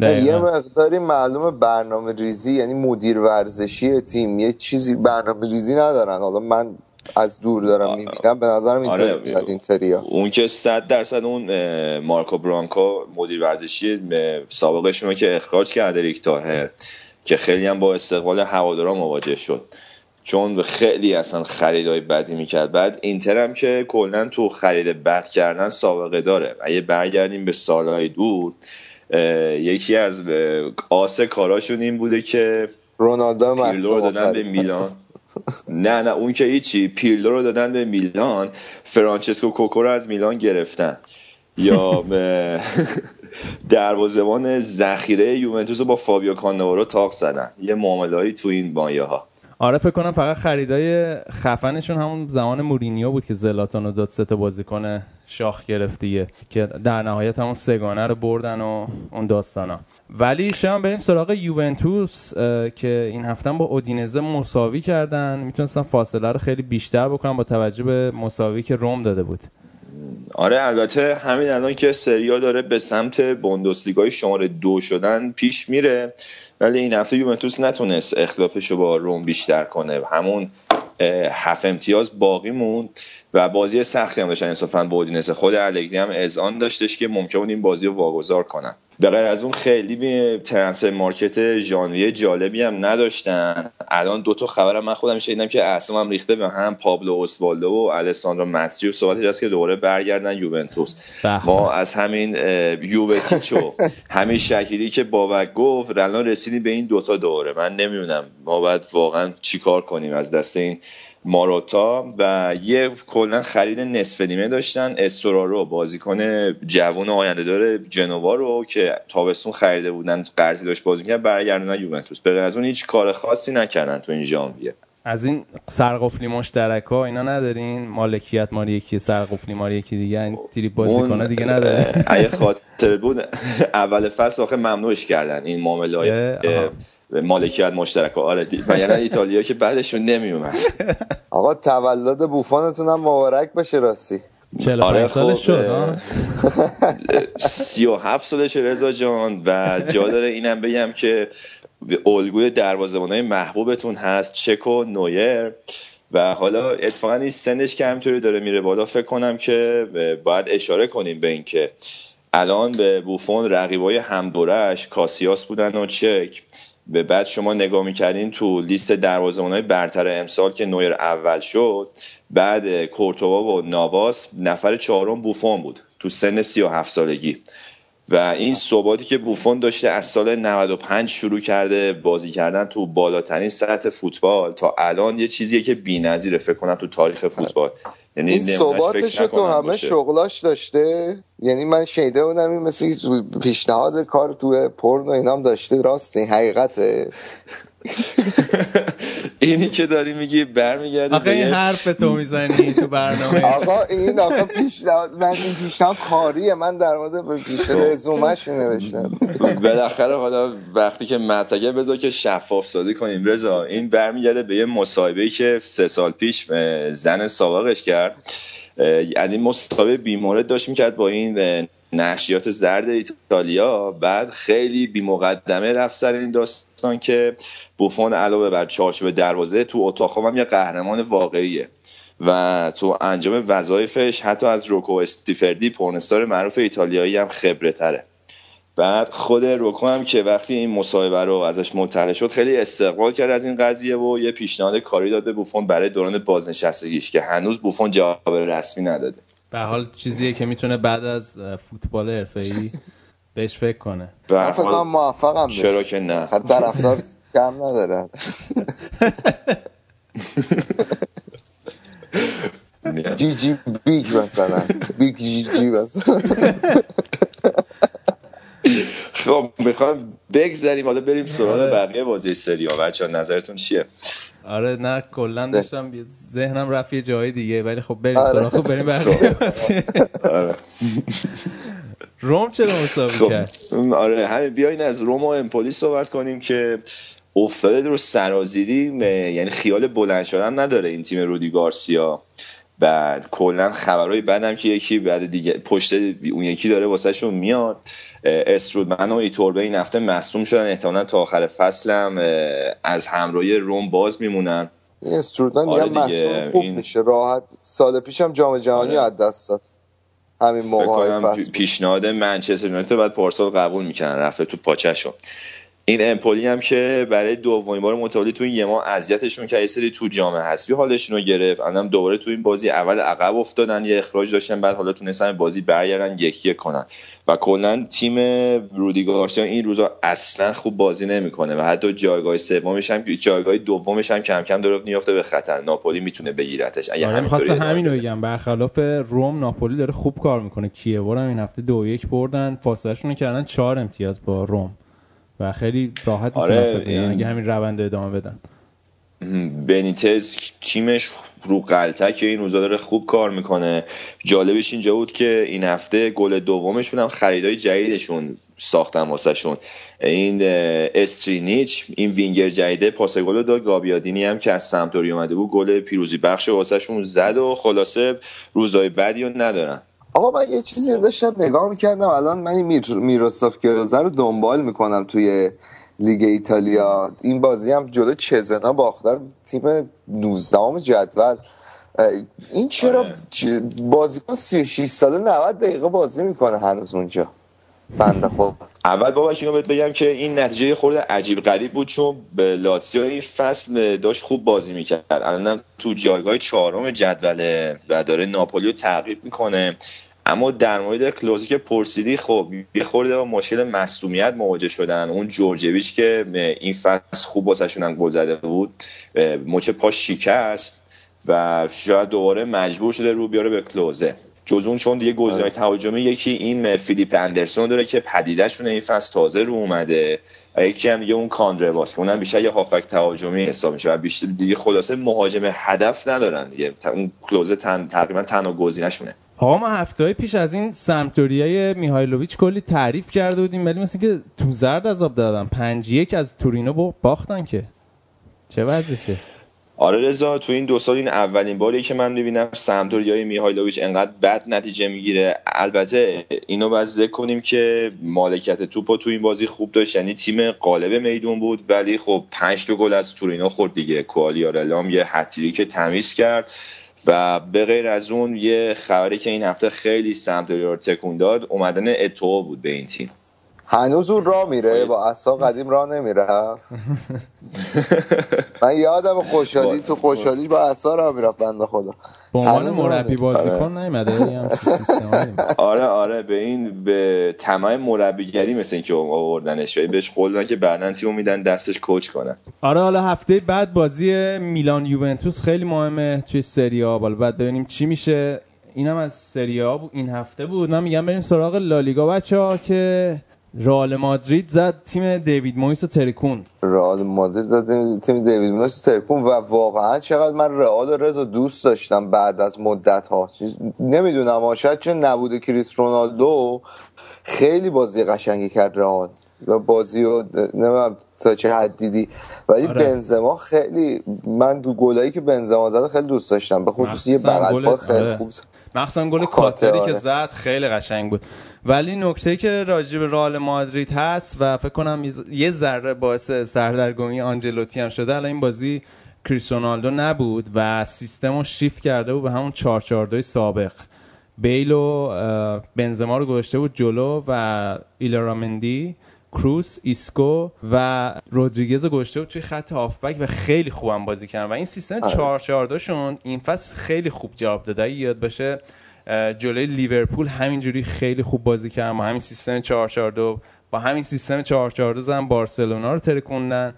یه دقیقاً. مقداری معلومه برنامه ریزی یعنی مدیر ورزشی تیم یه چیزی برنامه ریزی ندارن. حالا من از دور دارم می‌بینم به نظرم اینطوری آره. اینتریا اون که صد درصد اون مارکو برانکو مدیر ورزشی سابقشون رو که اخراج کرده ریک تاهر که خیلی هم با استقبال هوادارا مواجه شد. چون خیلی اصلا خریدای بدی می‌کرد. بعد اینتر هم که کلا تو خرید بد کردن سابقه داره. اگه برگردیم به سالهای دور. یکی از شاهکاراشون این بوده که رونالدو پیرلو رو دادن به میلان. نه نه اون که هیچی پیرلو رو دادن به میلان. فرانچسکو کوکو رو از میلان گرفتن. یا دروازه‌بان ذخیره یوونتوس رو با فابیو کاناوارو تاق زدن. یه معامله‌ای تو این مایه ها آره فکر کنم فقط خریدای خفنشون همون زمان مورینیو بود که زلاتان داد سه تا بازیکن شاخ گرفت دیگه که در نهایت همون سگانه رو بردن و اون داستانا. ولی شما بریم سراغ یوونتوس که این هفته با اودینزه مساوی کردن. می‌تونستن فاصله رو خیلی بیشتر بکنن با توجه به مساوی که روم داده بود. آره البته همین الان که سریا داره به سمت بوندسلیگای شماره دو شدن پیش میره. ولی این هفته یوونتوس نتونست اختلافش رو با روم بیشتر کنه. همون هفت امتیاز باقی موند و بازی سختی هم داشتن انصافا با اودینزه خود الگری هم اذعان داشتش که ممکن بود این بازی رو واگذار کنن. به غیر از اون خیلی به ترنسفر مارکت ژانویه جالبی هم نداشتن. الان دو تا خبرم من خودم شنیدم که اعصابم ریخته به هم. پابلو اسوالدو و الساندرو ماتسیو صحبتش هست که دوباره برگردن یوونتوس. ما از همین اه، یوونتیچو همین شکیری که بابک گفت الان رسیدیم به این دوتا دوره. من نمی‌دونم ما باید واقعا چیکار کنیم از دست این ماروتا و یه کلا خرید نصف نیمه داشتن. استورارو بازیکن جوان آینده داره جنوا رو که تابستون خریده بودن قرضی داشت بازی می‌کرد برگردوندن یوونتوس. به از اون هیچ کار خاصی نکردن تو این ژانویه. از این سرقفلی مشترک ها اینا ندارین؟ مالکیت ماری یکی سرقفلی ماری یکی دیگه. این تیری بازیکن‌ها دیگه نداره. اگه خاطر بود اول فصل آخه ممنوعش کردن این معامله های. مالکیت مشترک آره دی- و یعنی ایتالیا که بعدشون نمیومد آقا تولد بوفانتون هم مبارک باشه راستی. 45 آره، سالش خب، شد؟ سی و هفت سالش رضا جان. و جا داره اینم بگم که الگوی دروازه‌بانای محبوبتون هست چک و نویر. و حالا اتفاقا این سنش که همینطوری داره میره بالا فکر کنم که باید اشاره کنیم به اینکه الان به بوفون رقیبای همدورش کاسیاس بودن و چک. به بعد شما نگاه می‌کردین تو لیست دروازه‌بانای برتر امسال که نویر اول شد بعد کورتوا و نواس نفر چهارم بوفون بود. تو سن 37 سالگی. و این ثباتی که بوفون داشته از سال 95 شروع کرده بازی کردن تو بالاترین سطح فوتبال تا الان یه چیزیه که بی‌نظیره فکر کنم تو تاریخ فوتبال. یعنی این ثباتش تو همه باشه. شغلاش داشته؟ یعنی من شیده بودم این مثل پیشنهاد کار تو پرن و اینام داشته. راست این حقیقته. اینی که داری میگی برمیگرده آخه این حرف تو می‌زنی تو برنامه. آقا این آقا پیشنهاد من این پیشنهاد کاریه من در مورد پیش رزومش نوشتم. بالاخره حالا وقتی که متگه بذار که شفاف سازی کنیم. رضا این برمیگرده به یه مصاحبه که سه سال پیش زن سابقش کرد. از این مصاحبه بیمورد داشت می‌کرد با این نشریات زرد ایتالیا بعد خیلی بی مقدمه رفت سر این داستان که بوفون علاوه بر چارچوب دروازه تو اتاق هم یه قهرمان واقعیه و تو انجام وظایفش حتی از روکو استیفردی پورنستار معروف ایتالیایی هم خبره تره. بعد خود روکو هم که وقتی این مصاحبه رو ازش مطلع شد خیلی استقبال کرد از این قضیه و یه پیشنهاد کاری داد به بوفون برای دوران بازنشستگیش که هنوز بوفون جواب رسمی نداده. به حال چیزیه که می‌تونه بعد از فوتبال حرفه‌ای بهش فکر کنه. به هر من فکر حال کنم موفقم بشه. چرا که نه. خب طرفدار کم نداره. جی جی بیگ مثلا. بیگ جی جی مثلا. خب می‌خوام بگذریم. حالا بریم سراغ بقیه بازی سری ها بچه نظرتون چیه؟ آره نه کلا داشتم ذهنم رفت یه جای دیگه ولی خب بریم آره. خب بریم. آره. روم چرا مساوی خب کرد آره همین بیاین از روم و امپولی صحبت کنیم که افتاده رو سرازیری یعنی خیال بلند شدن نداره این تیم رودی گارسیا بعد کلا خبرهای بعدم که یکی بعد دیگه پشت اون یکی داره واسهشون میاد. اه، استرودمن و ایتوربه این هفته مصدوم شدن. احتمالا تا آخر فصلم از همراهی روم باز میمونن. این استرودمن آره مصدوم خوب این- میشه. راحت. سال پیشم جام جهانی آره. از دست داد. همین موقع. پیشنهاد منچستر یونایتد بعد پارسال قبول می‌کنن. رفته تو پاچشون این امپولی هم که برای دومین بار متوالی تو این یه ماه اذیتشون که یه سری تو جام حذفی حالشون رو گرفت. الان دوباره تو این بازی اول عقب افتادن یه اخراج داشتن بعد حالا تونستن بازی برگردن یکی یک کنن. و کلا تیم رودی گارسیا این روزا اصلا خوب بازی نمی‌کنه و حتی جایگاه سومش هم جایگاه دومش هم کم کم داره میافته به خطر. ناپولی می‌تونه بگیرتش. اگه آره همینطوری می‌خواستم همین رو. بگم. برخلاف روم ناپولی داره خوب کار می‌کنه. کیوار هم این هفته دو یک بردن. فاصلهشون کردن چهار امتیاز با روم. و خیلی راحت آره، این- اگه همین روند رو ادامه بدن. بنیتز تیمش رو قلتک این روزا داره خوب کار می‌کنه. جالبش اینجا بود که این هفته گل دومشون هم خریدای جدیدشون ساختن واسهشون. این استرینیچ این وینگر جدیده پاس گل داد. گابیادینی هم که از سمتوری اومده بود گل پیروزی بخش واسهشون زد و خلاصه روزای بدی رو ندارن. آقا من یه چیزی داشتم نگاه می‌کردم. الان من این میر... میروسلاف کلوزه رو دنبال می‌کنم توی لیگ ایتالیا. این بازی هم جلو چزنا باختن تیم 19 جدول. این چرا آره. بازیکن 36 ساله 90 دقیقه بازی می‌کنه هنوز اونجا. بنده خب اول بابا اینو بهت بگم که این نتیجه خورده عجیب غریب بود چون به لاتسیو این فصل داشت خوب بازی می‌کرد. الانم تو جایگاه چهارم جدوله و داره ناپولی رو تعقیب می‌کنه. اما در مورد کلوزی که پرسیدی خب یه خورده با مشکل مصومیت مواجه شدن. اون جورجویچ که این فصل خوب واسهشون هم گل زده بود مچ پاش شکست و شاید دوباره مجبور شده رو بیاره به کلوزه. جز اون چون دیگه گزینه‌های تهاجمی یکی این فیلیپ اندرسون داره که پدیدهشون این فصل تازه رو اومده و یکی هم دیگه اون کاندره باس که اونم بیشتر یه هافک تهاجمی حساب میشه و بیشتر دیگه خلاصه مهاجم هدف ندارن دیگه. اون کلوزه تن تقریبا تنها گزینه‌شونه. آقا ما هفته پیش از این سمتوریای میهایلوویچ کلی تعریف کرده بودیم ولی مثل که تو زرد عذاب دادن پنج یک از تورینو باختن که. چه وضعشه؟ آره رضا تو این دو سال این اولین باری که من می‌بینم سمتوریای میهایلوویچ انقدر بد نتیجه می‌گیره. البته اینو باید ذکر کنیم که مالکیت توپ تو این بازی خوب داشت یعنی تیم قالب میدون بود ولی خب پنج تا گل از تورینو خورد دیگه. کوالیارلام یه هتری که تمیز کرد. و به غیر از اون یه خبری که این هفته خیلی سمتوریا رو تکون داد اومدن اتو بود به این تیم. هنوز اون راه میره با اصلا قدیم راه نمیره. من یادم خوشحالی تو خوشحالی با اصلا راه می‌رفت بنده خدا. به عنوان مربی. بازیکن نیومده همچین سیستمایی. آره آره به این به طمع مربیگری مثل اینکه آوردنش. و بهش قول دادن که بعدا تیمو میدن دستش کوچ کنن. آره حالا هفته بعد بازی میلان یوونتوس خیلی مهمه توی سری آ. حالا بعد ببینیم چی میشه. اینم از سری آ این هفته بود. من میگم بریم سراغ لالیگا. بچه ها که رئال مادرید زد تیم دیوید مویس و ترکون رئال مادرید داد تیم دیوید مویس ترکون و واقعا چقدر من رئال و رضا دوست داشتم بعد از مدت ها نمی‌دونم شاید چون نبوده کریس رونالدو خیلی بازی قشنگی کرد رئال و بازی رو نمی‌دونم تا چه حد دیدی ولی آره. بنزما خیلی من دو گلایی که بنزما زده خیلی دوست داشتم به خصوص یه بغل خیلی آره. خوب زد. مخصوصا گل کاتری که آره. زد خیلی قشنگ بود. ولی نکته که راجع به رئال مادرید هست و فکر کنم یه ذره باعث سردرگمی آنجلوتی هم شده الان این بازی کریس رونالدو نبود و سیستم رو شیفت کرده بود به همون 442 سابق. بیل و بنزما رو گذاشته بود جلو و ایلارامندی کروس ایسکو و رودریگز بود توی خط هافبک و خیلی خوبم بازی کردن. و این سیستم 4 4 شون این فصل خیلی خوب جواب داده یاد باشه جلوی لیورپول همینجوری خیلی خوب بازی کردن. با همین سیستم 4 4 با همین سیستم 4 4 زن بارسلونا رو ترکوندن.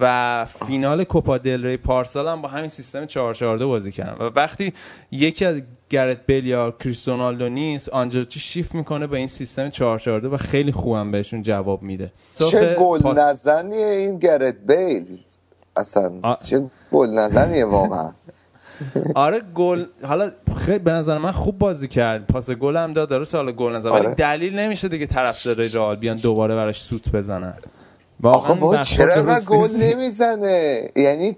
و فینال کوپا دل ری پارسال هم با همین سیستم 4 4 بازی کردن. و وقتی یکی از گرت بیل یا کریستیانو نیست آنجلوتی شیفت می‌کنه به این سیستم 4 4 و خیلی خوبم بهشون جواب میده. چه گل پاس- نزنیه این گرت بیل؟ اصلا آ- چه گل نزنیه واقعا؟ آره گل حالا خیلی به نظر من خوب بازی کرد. پاس گل هم داد درست حالا گل نزد ولی آره. دلیل نمیشه دیگه طرفدارای رئال بیان دوباره براش سوت بزنن. آخه با چرا درست گل. نمی‌زنه؟ یعنی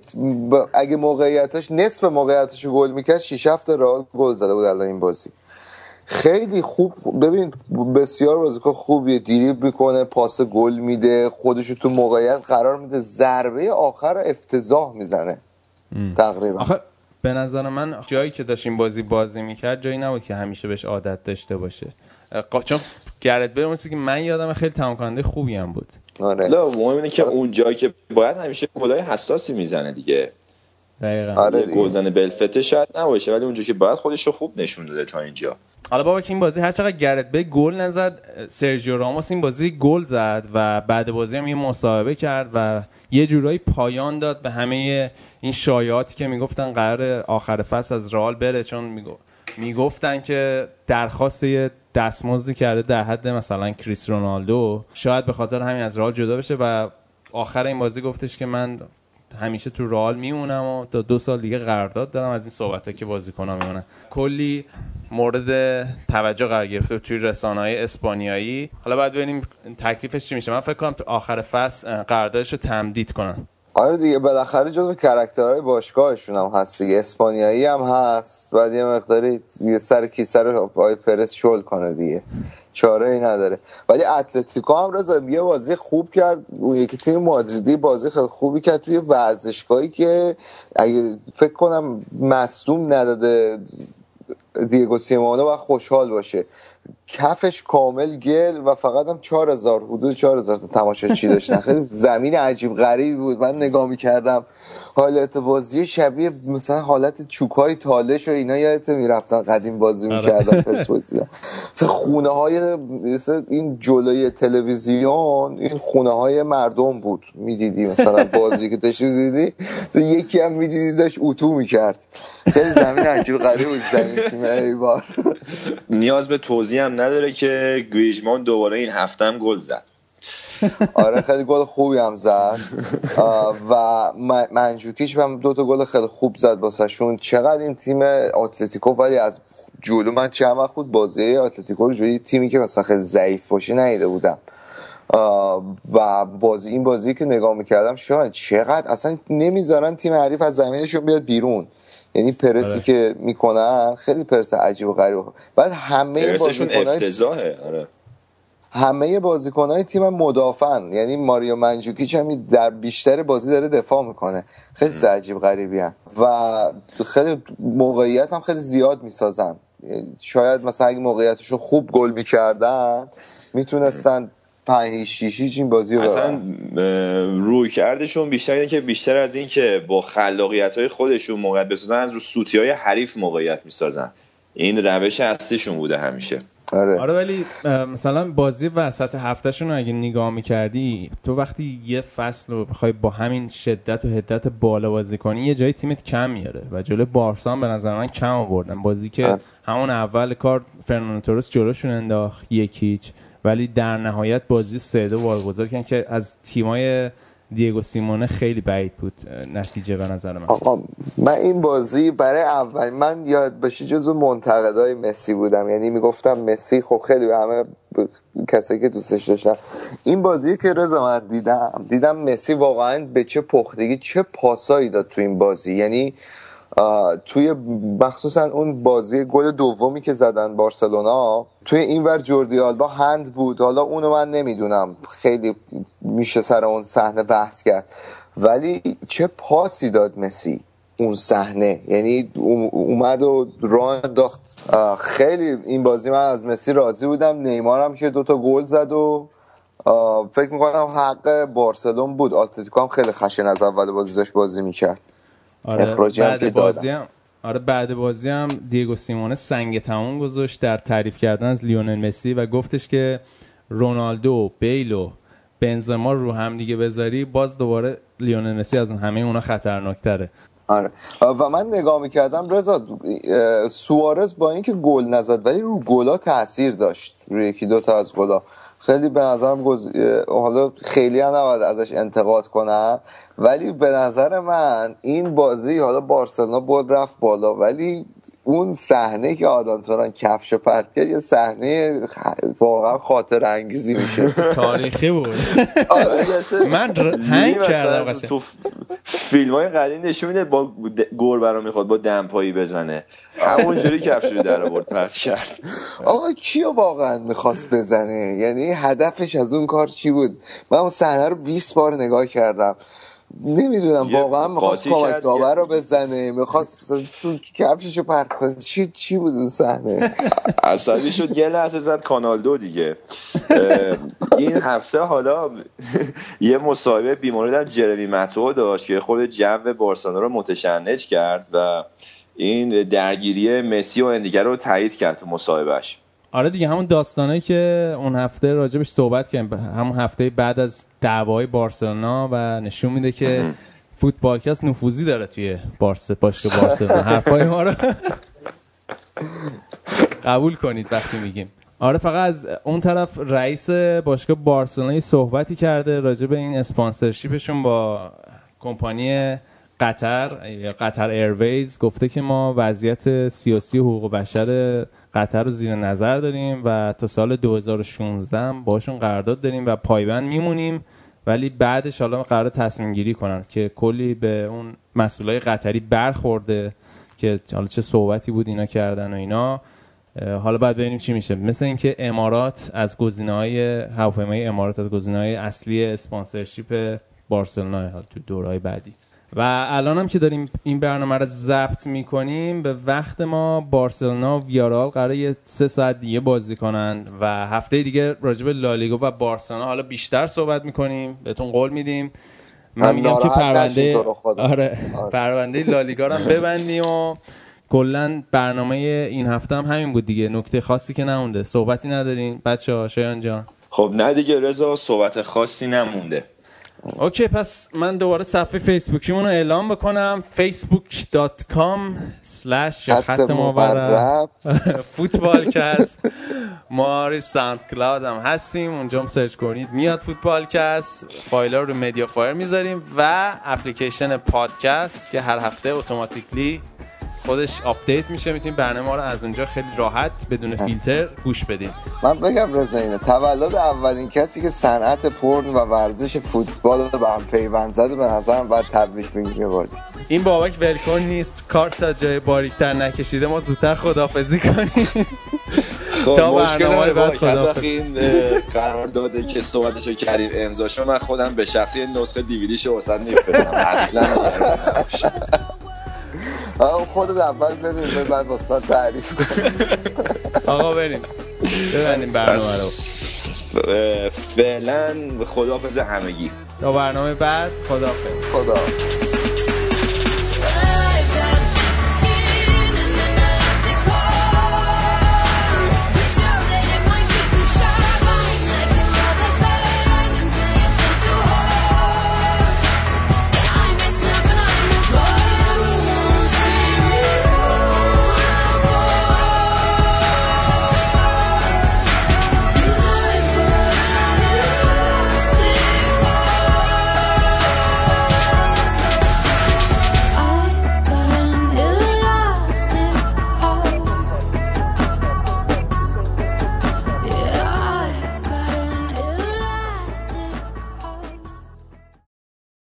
با- اگه موقعیتش نصف موقعیتش رو گل می‌کرد 6 7 رئال گل زده بود الان این بازی. خیلی خوب ببین بسیار بازیکن خوبیه. دیریب می‌کنه پاس گل میده خودشو تو موقعیت قرار میده. ضربه آخر افتضاح می‌زنه. تقریبا. آخه به نظر من جایی که داشت این بازی بازی می‌کرد جایی نبود که همیشه بهش عادت داشته باشه. چون گرت چیزی که من یادم خیلی تمام کننده خوبی هم بود. آره. لا مهم اینه که اون جایی که باید همیشه گلای حساسی می‌زنه دیگه. دقیقا. آره. گلزن بلفته شاید نباشه ولی اونجا که باید خودش رو خوب نشون داده تا اینجا. حالا بابا که این بازی هر چقدر گرت بیل گل نزد سرجیو راموس این بازی گل زد و بعد بازی هم یه مصاحبه کرد و یه جورایی پایان داد به همه این شایعاتی که می‌گفتن قرار آخر فصل از رئال بره چون میگو می‌گفتن که درخواست یه دستمزدی کرده در حد مثلا کریس رونالدو. شاید به خاطر همین از رئال جدا بشه و آخر این بازی گفتش که من همیشه تو رئال میمونم و تا دو سال دیگه قرارداد دارم از این صحبت که بازیکن‌ها میمونن. کلی مورد توجه قرار گرفته توی رسانه های اسپانیایی. حالا باید ببینیم تکلیفش چی میشه. من فکر کنم تو آخر فصل قراردادش رو تمدید کنن. آره دیگه بالاخره جزو کرکترهای باشگاهشون هم هست دیگه. اسپانیایی هم هست بعد یه مقداری یه سر کیسه رو آقای پرس شل کنه دیگه. چاره ای نداره. ولی اتلتیکو هم رضا یه بازی خوب کرد. اون یکی تیم مادریدی بازی خیلی خوبی کرد توی ورزشگاهی که اگه فکر کنم مصدوم نداده دیگو سیمونو و خوشحال باشه. کفش کامل گل و فقط هم 4000 حدود 4000 تا تماشاچی داشتن خیلی زمین عجیب غریبی بود. من نگاه می‌کردم حالت بازی شبیه مثلا حالت چوکای تالش و اینا یادت می‌رفتن؟ قدیم بازی می‌کردن پرسپولیس مثلا خونه های مثلا این جلوی تلویزیون این خونه های مردم بود. می‌دیدی مثلا بازی که داشتی می‌دیدی؟ مثلا یکی هم می‌دیدی داشت اتو می‌کرد. خیلی زمین عجیب غریب بود. زمین ایوار نیاز به توضیح هم نداره که گریجمان دوباره این هفته هم گل زد. آره خیلی گل خوبی هم زد. و منجوکیش هم دو تا گل خیلی خوب زد واسهشون. چقدر این تیم اتلتیکو ولی از جلو من چند وقت بود بازی اتلتیکو رو جوری تیمی که مثلا خیلی ضعیف باشه ندیده بودم. و بازی این بازی که نگاه می‌کردم شاید چقدر اصلا نمی‌ذارن تیم حریف از زمینشون بیاد بیرون. یعنی پرسی آره. که می‌کنن خیلی پرس عجیب و غریب. بعد همه پرسشون بازیکنان افتضاحه آره. همه بازیکنهای تیم مدافعن. یعنی ماریو منجوکیچ هم در بیشتر بازی داره دفاع می‌کنه. خیلی عجیب غریبی هم. و خیلی موقعیت هم خیلی زیاد می‌سازن. شاید مثلا اگه موقعیتشو خوب گل می‌کردن می‌تونستن پنج هیچ شیش هیچ این بازی رو اصلا. روی کردشون بیشتر اینه که بیشتر از این که با خلاقیت های خودشون موقعیت بسازن از رو سوتی های حریف موقعیت می‌سازن این روش اصلیشون بوده همیشه آره. آره ولی مثلا بازی وسط هفتهشون رو اگه نگاه می‌کردی تو وقتی یه فصل رو بخوای با همین شدت و حدت بالا بازی کنی یه جایی تیمت کم میاره و جلوی بارسا هم به نظر من کم آوردن بازی که آره. همون اول کار فرناندو تورس جلوشون انداخت یک هیچ ولی در نهایت بازی سه دو واگذار کردن که از تیمای دیگو سیمونه خیلی بعید بود نتیجه به نظر من. آقا من این بازی برای اول من یاد باشی جزو منتقدای مسی بودم. یعنی می‌گفتم مسی خب خیلی به همه کسایی که دوستش داشتم این بازی که رضا من دیدم دیدم مسی واقعا به چه پختگی چه پاسایی داد تو این بازی. یعنی توی مخصوصا اون بازی گل دومی که زدن بارسلونا توی این ور جوردی آلبا هند بود. حالا اونو من نمی‌دونم. خیلی میشه سر اون صحنه بحث کرد. ولی چه پاسی داد مسی اون صحنه؟ یعنی اوم- اومد و راه انداخت. آه، خیلی این بازی من از مسی راضی بودم. نیمارم که دوتا گل زد و فکر می‌کنم حق بارسلون بود. آتلتیکو هم خیلی خشن از اول بازی داشت بازی می‌کرد. آره اخراجی هم که. بازی هم آره بعد بازی هم دیگو سیمونه سنگ تموم گذاشت در تعریف کردن از لیونل مسی و گفتش که رونالدو بیل و بنزما رو هم دیگه بذاری باز دوباره لیونل مسی از همه اونا خطرناکتره. آره. و من نگاه می‌کردم رضا سوارز با اینکه گل نزد ولی رو گلا تاثیر داشت روی یکی دوتا از گلا. خیلی به نظرم گز... حالا خیلی هم نباید ازش انتقاد کنم ولی به نظر من این بازی حالا بارسلونا بود رفت بالا ولی اون صحنه که آدان توران کفش پرت کرد یه صحنه واقعا خاطر انگیزی میشه. تاریخی بود. آره من هنگ کردم تو فیلم های قدیم نشون میده با گربه رو می‌خواد با دمپایی بزنه. همونجوری کفش رو در آورد پرت کرد. آقا کیو واقعا می‌خواست بزنه؟ یعنی هدفش از اون کار چی بود؟ من اون صحنه رو 20 بار نگاه کردم. نمی‌دونم واقعا می‌خواست کمک داور رو بزنه می‌خواست تو کفشش رو پرت کنه. چی چی بود اون صحنه؟ عصبی شد یه لحظه زد کانال دو دیگه این هفته حالا یه مصاحبه بیماری در جرمی متو داشت که خود جو بارسلونا رو متشنج کرد و این درگیری مسی و اندیگر رو تایید کرد تو مصاحبهش. آره دیگه همون داستانه که اون هفته راجبش صحبت کردیم. همون هفته بعد از دعوای بارسلونا و نشون میده که فوتبالکست نفوذی داره توی بارس باشگاه بارسلونا. حرفای ما رو قبول کنید وقتی میگیم. آره فقط از اون طرف رئیس باشگاه بارسلونا صحبتی کرده راجع به این اسپانسرشیپشون با کمپانی قطر یا قطر ایرویز. گفته که ما وضعیت سیاسی و حقوق بشر قطر رو زیر نظر داریم و تا سال 2016 هم باشون قرارداد داریم و پایبند میمونیم. ولی بعدش حالا قرار تصمیم گیری کنن که کلی به اون مسئولای قطری برخورده که حالا چه صحبتی بود اینا کردن و اینا. حالا باید ببینیم چی میشه. مثل اینکه امارات از گزینه‌های هواپیمای امارات از گزینه‌های اصلی اسپانسرشیپ بارسلونا تو دورهای بعدی. و الان هم که داریم این برنامه رو ضبط می‌کنیم به وقت ما بارسلونا و ویارال قراره یه سه ساعت دیگه بازی کنن و هفته دیگه راجع به لالیگا و بارسلونا حالا بیشتر صحبت می‌کنیم. بهتون قول میدیم. من میگم که پرونده. آره. آره. پرونده لالیگا رو هم ببندیم و کلا برنامه این هفته هم همین بود دیگه. نکته خاصی که نمونده. صحبتی ندارین. بچه ها شایان جان. خب نه دیگه رضا صحبت خاصی نمونده. اوکی پس من دوباره صفحه فیسبوکیمون رو اعلام بکنم. facebook.com slash خط مورب. فوتبالکست ما روی SoundCloud هم هستیم. اونجا هم سرچ کنید. میاد فوتبالکست. فایل ها رو MediaFire می‌ذاریم و اپلیکیشن پادکست که هر هفته automatically خودش update میشه می‌تونید برنامه رو از اونجا خیلی راحت بدون فیلتر گوش بدید من بگم رضا اینه تولد اولین کسی که صنعت پرن و ورزش فوتبال رو به هم پیوند زده به نظرم باید تبریک دیگه. این بابک ولکن نیست کار تا جای باریکتر نکشیده ما زودتر خدافظی کنیم. خب تا مشکل برنامه رو بعد بابا. خدا هر وقت این اه، قرار داده که صحبتشو کردیم امضاشو من خودم به شخصی نسخه دیویدیشو واست میفرستم اصلا خودت اول ببین بعد واسه من تعریف کن آقا بریم. ببندیم برنامه رو. فعلا خداحافظ همگی. تا برنامه بعد خدافز خدا